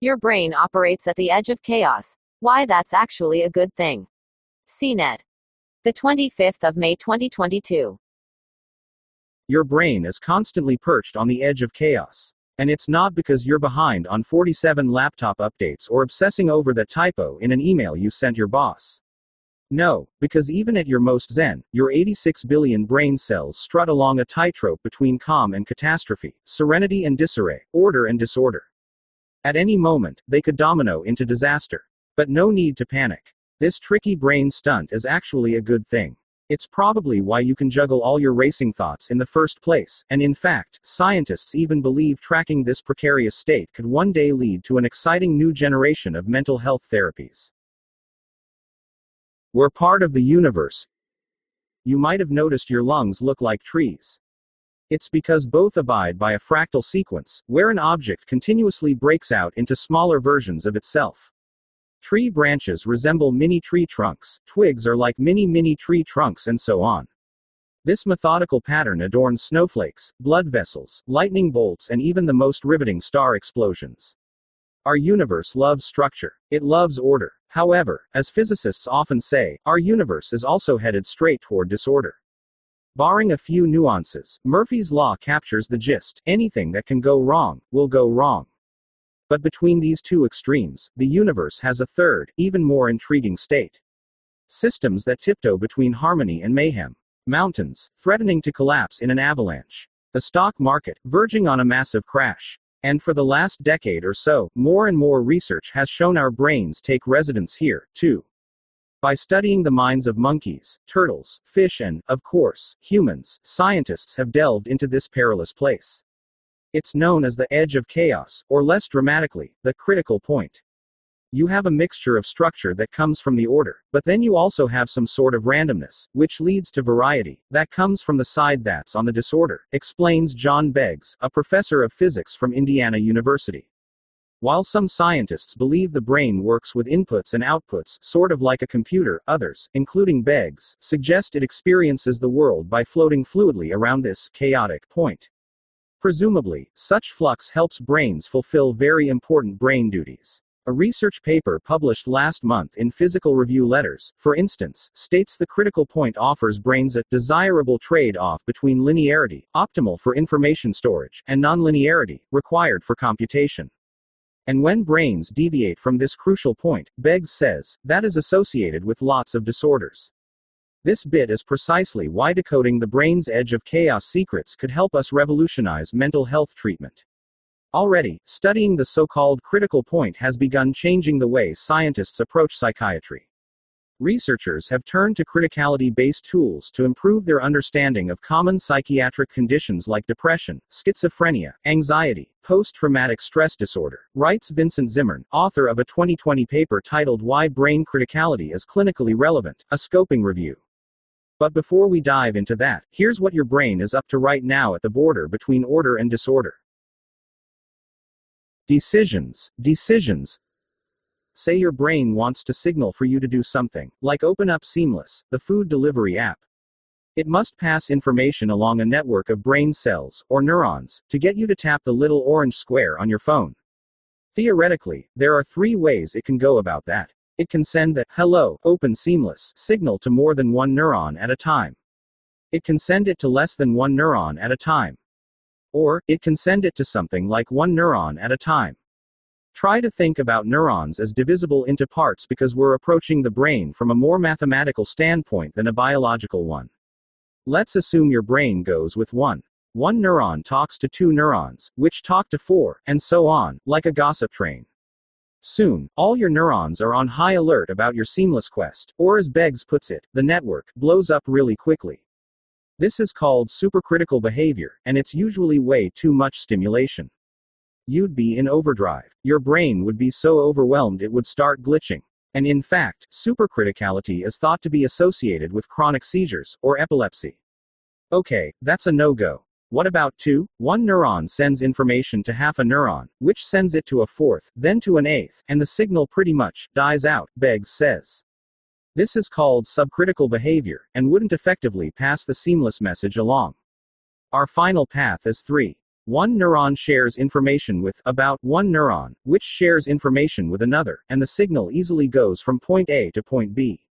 Your brain operates at the edge of chaos. Why that's actually a good thing. CNET. The 25th of May 2022. Your brain is constantly perched on the edge of chaos. And it's not because you're behind on 47 laptop updates or obsessing over that typo in an email you sent your boss. No, because even at your most zen, your 86 billion brain cells strut along a tightrope between calm and catastrophe, serenity and disarray, order and disorder. At any moment, they could domino into disaster. But no need to panic. This tricky brain stunt is actually a good thing. It's probably why you can juggle all your racing thoughts in the first place, and in fact, scientists even believe tracking this precarious state could one day lead to an exciting new generation of mental health therapies. We're part of the universe. You might have noticed your lungs look like trees. It's because both abide by a fractal sequence, where an object continuously breaks out into smaller versions of itself. Tree branches resemble mini tree trunks, twigs are like mini mini tree trunks, and so on. This methodical pattern adorns snowflakes, blood vessels, lightning bolts, and even the most riveting star explosions. Our universe loves structure. It loves order. However, as physicists often say, our universe is also headed straight toward disorder. Barring a few nuances, Murphy's Law captures the gist anything that can go wrong, will go wrong. But between these two extremes, the universe has a third, even more intriguing state. Systems that tiptoe between harmony and mayhem. Mountains, threatening to collapse in an avalanche. The stock market, verging on a massive crash. And for the last decade or so, more and more research has shown our brains take residence here, too. By studying the minds of monkeys, turtles, fish, and, of course, humans, scientists have delved into this perilous place. It's known as the edge of chaos, or less dramatically, the critical point. You have a mixture of structure that comes from the order, but then you also have some sort of randomness, which leads to variety, that comes from the side that's on the disorder, explains John Beggs, a professor of physics from Indiana University. While some scientists believe the brain works with inputs and outputs, sort of like a computer, others, including Beggs, suggest it experiences the world by floating fluidly around this chaotic point. Presumably, such flux helps brains fulfill very important brain duties. A research paper published last month in Physical Review Letters, for instance, states the critical point offers brains a desirable trade off between linearity, optimal for information storage, and nonlinearity, required for computation. And when brains deviate from this crucial point, Beggs says, that is associated with lots of disorders. This bit is precisely why decoding the brain's edge of chaos secrets could help us revolutionize mental health treatment. Already, studying the so called critical point has begun changing the way scientists approach psychiatry. Researchers have turned to criticality based tools to improve their understanding of common psychiatric conditions like depression, schizophrenia, anxiety, post traumatic stress disorder, writes Vincent Zimmern, author of a 2020 paper titled Why Brain Criticality is Clinically Relevant, a scoping review. But before we dive into that, here's what your brain is up to right now at the border between order and disorder. Decisions. Decisions. Say your brain wants to signal for you to do something, like open up Seamless, the food delivery app. It must pass information along a network of brain cells, or neurons, to get you to tap the little orange square on your phone. Theoretically, there are three ways it can go about that. It can send the hello, open seamless signal to more than one neuron at a time. It can send it to less than one neuron at a time. Or, it can send it to something like one neuron at a time. Try to think about neurons as divisible into parts because we're approaching the brain from a more mathematical standpoint than a biological one. Let's assume your brain goes with one. One neuron talks to two neurons, which talk to four, and so on, like a gossip train. Soon, all your neurons are on high alert about your seamless quest, or as Beggs puts it, the network blows up really quickly. This is called supercritical behavior, and it's usually way too much stimulation. You'd be in overdrive. Your brain would be so overwhelmed it would start glitching. And in fact, supercriticality is thought to be associated with chronic seizures, or epilepsy. Okay, that's a no go. What about 2? One neuron sends information to half a neuron, which sends it to a fourth, then to an eighth, and the signal pretty much dies out, Beggs says. This is called subcritical behavior, and wouldn't effectively pass the seamless message along. Our final path is 3. One neuron shares information with about one neuron, which shares information with another, and the signal easily goes from point A to point B.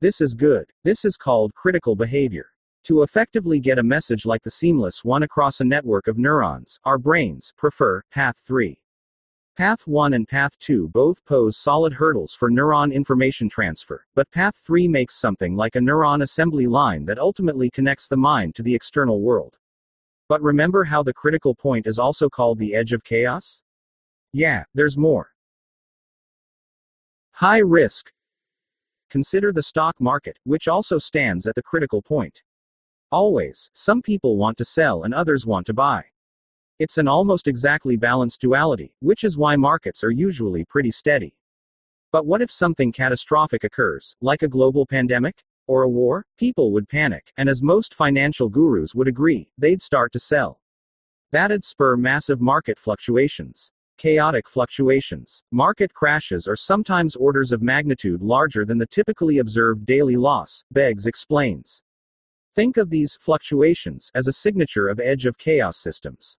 This is good. This is called critical behavior. To effectively get a message like the seamless one across a network of neurons, our brains prefer path 3. Path 1 and Path 2 both pose solid hurdles for neuron information transfer, but Path 3 makes something like a neuron assembly line that ultimately connects the mind to the external world. But remember how the critical point is also called the edge of chaos? Yeah, there's more. High risk. Consider the stock market, which also stands at the critical point. Always, some people want to sell and others want to buy. It's an almost exactly balanced duality, which is why markets are usually pretty steady. But what if something catastrophic occurs, like a global pandemic? Or a war? People would panic, and as most financial gurus would agree, they'd start to sell. That'd spur massive market fluctuations. Chaotic fluctuations. Market crashes are sometimes orders of magnitude larger than the typically observed daily loss, Beggs explains. Think of these fluctuations as a signature of edge of chaos systems.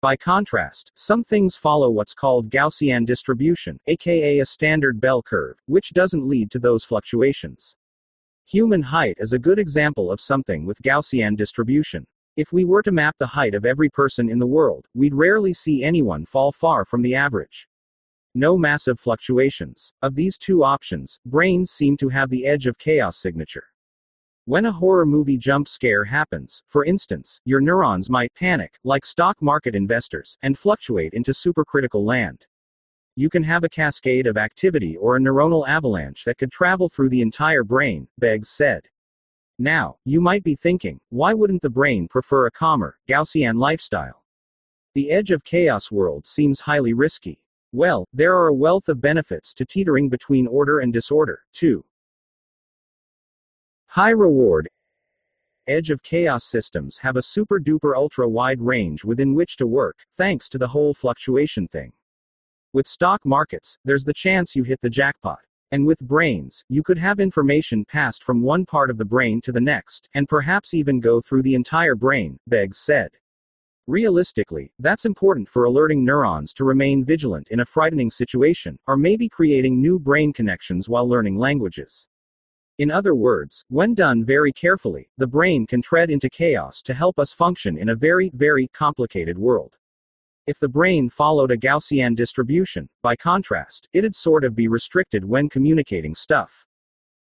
By contrast, some things follow what's called Gaussian distribution, aka a standard bell curve, which doesn't lead to those fluctuations. Human height is a good example of something with Gaussian distribution. If we were to map the height of every person in the world, we'd rarely see anyone fall far from the average. No massive fluctuations. Of these two options, brains seem to have the edge of chaos signature. When a horror movie jump scare happens, for instance, your neurons might panic, like stock market investors, and fluctuate into supercritical land. You can have a cascade of activity or a neuronal avalanche that could travel through the entire brain, Beggs said. Now, you might be thinking, why wouldn't the brain prefer a calmer, Gaussian lifestyle? The edge of chaos world seems highly risky. Well, there are a wealth of benefits to teetering between order and disorder, too. High reward. Edge of chaos systems have a super duper ultra wide range within which to work, thanks to the whole fluctuation thing. With stock markets, there's the chance you hit the jackpot. And with brains, you could have information passed from one part of the brain to the next, and perhaps even go through the entire brain, Beggs said. Realistically, that's important for alerting neurons to remain vigilant in a frightening situation, or maybe creating new brain connections while learning languages. In other words, when done very carefully, the brain can tread into chaos to help us function in a very, very complicated world. If the brain followed a Gaussian distribution, by contrast, it'd sort of be restricted when communicating stuff.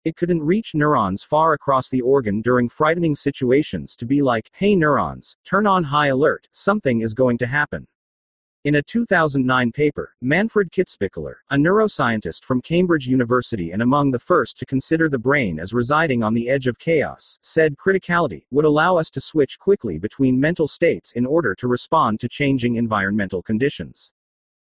It couldn't reach neurons far across the organ during frightening situations to be like, hey neurons, turn on high alert, something is going to happen. In a 2009 paper, Manfred Kitzbichler, a neuroscientist from Cambridge University and among the first to consider the brain as residing on the edge of chaos, said criticality would allow us to switch quickly between mental states in order to respond to changing environmental conditions.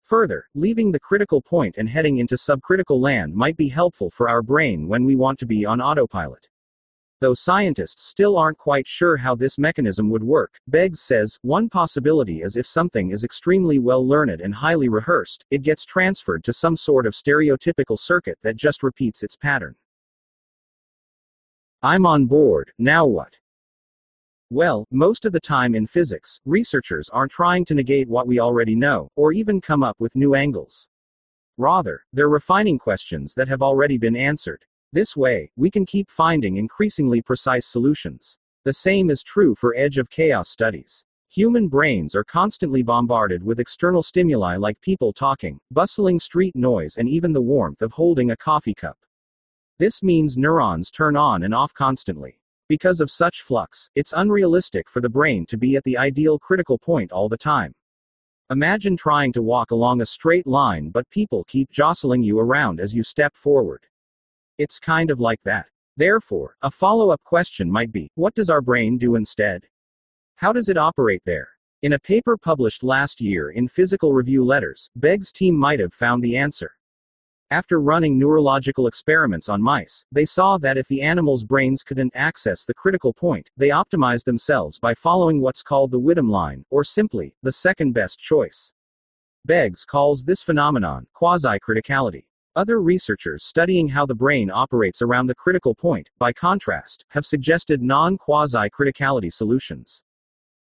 Further, leaving the critical point and heading into subcritical land might be helpful for our brain when we want to be on autopilot. Though scientists still aren't quite sure how this mechanism would work, Beggs says, one possibility is if something is extremely well learned and highly rehearsed, it gets transferred to some sort of stereotypical circuit that just repeats its pattern. I'm on board, now what? Well, most of the time in physics, researchers aren't trying to negate what we already know, or even come up with new angles. Rather, they're refining questions that have already been answered. This way, we can keep finding increasingly precise solutions. The same is true for edge of chaos studies. Human brains are constantly bombarded with external stimuli like people talking, bustling street noise, and even the warmth of holding a coffee cup. This means neurons turn on and off constantly. Because of such flux, it's unrealistic for the brain to be at the ideal critical point all the time. Imagine trying to walk along a straight line but people keep jostling you around as you step forward. It's kind of like that. Therefore, a follow up question might be what does our brain do instead? How does it operate there? In a paper published last year in Physical Review Letters, Beggs' team might have found the answer. After running neurological experiments on mice, they saw that if the animals' brains couldn't access the critical point, they optimized themselves by following what's called the Widom line, or simply, the second best choice. Beggs calls this phenomenon quasi criticality. Other researchers studying how the brain operates around the critical point, by contrast, have suggested non quasi criticality solutions.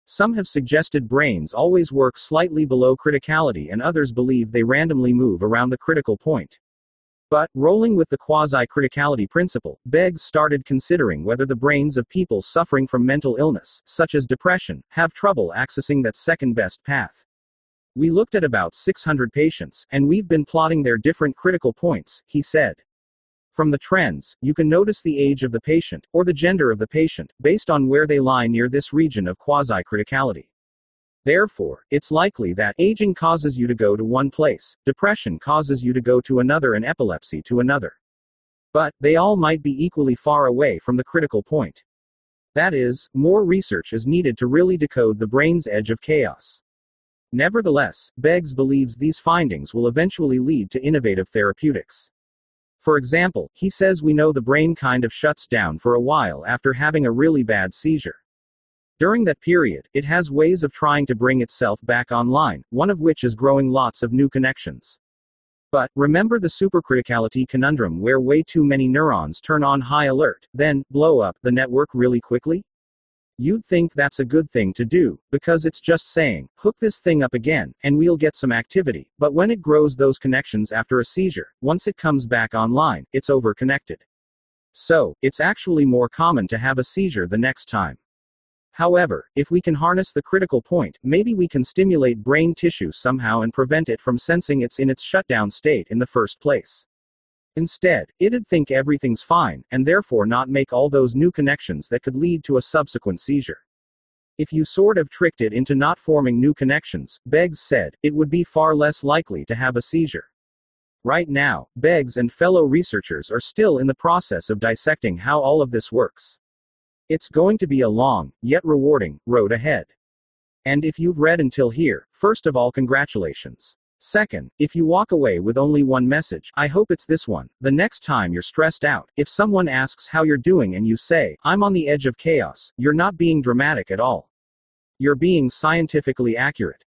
Some have suggested brains always work slightly below criticality, and others believe they randomly move around the critical point. But, rolling with the quasi criticality principle, Beggs started considering whether the brains of people suffering from mental illness, such as depression, have trouble accessing that second best path. We looked at about 600 patients, and we've been plotting their different critical points, he said. From the trends, you can notice the age of the patient, or the gender of the patient, based on where they lie near this region of quasi criticality. Therefore, it's likely that aging causes you to go to one place, depression causes you to go to another, and epilepsy to another. But, they all might be equally far away from the critical point. That is, more research is needed to really decode the brain's edge of chaos. Nevertheless, Beggs believes these findings will eventually lead to innovative therapeutics. For example, he says we know the brain kind of shuts down for a while after having a really bad seizure. During that period, it has ways of trying to bring itself back online, one of which is growing lots of new connections. But, remember the supercriticality conundrum where way too many neurons turn on high alert, then, blow up the network really quickly? You'd think that's a good thing to do, because it's just saying, hook this thing up again, and we'll get some activity. But when it grows those connections after a seizure, once it comes back online, it's overconnected. So, it's actually more common to have a seizure the next time. However, if we can harness the critical point, maybe we can stimulate brain tissue somehow and prevent it from sensing it's in its shutdown state in the first place. Instead, it'd think everything's fine, and therefore not make all those new connections that could lead to a subsequent seizure. If you sort of tricked it into not forming new connections, Beggs said, it would be far less likely to have a seizure. Right now, Beggs and fellow researchers are still in the process of dissecting how all of this works. It's going to be a long, yet rewarding, road ahead. And if you've read until here, first of all, congratulations. Second, if you walk away with only one message, I hope it's this one. The next time you're stressed out, if someone asks how you're doing and you say, I'm on the edge of chaos, you're not being dramatic at all. You're being scientifically accurate.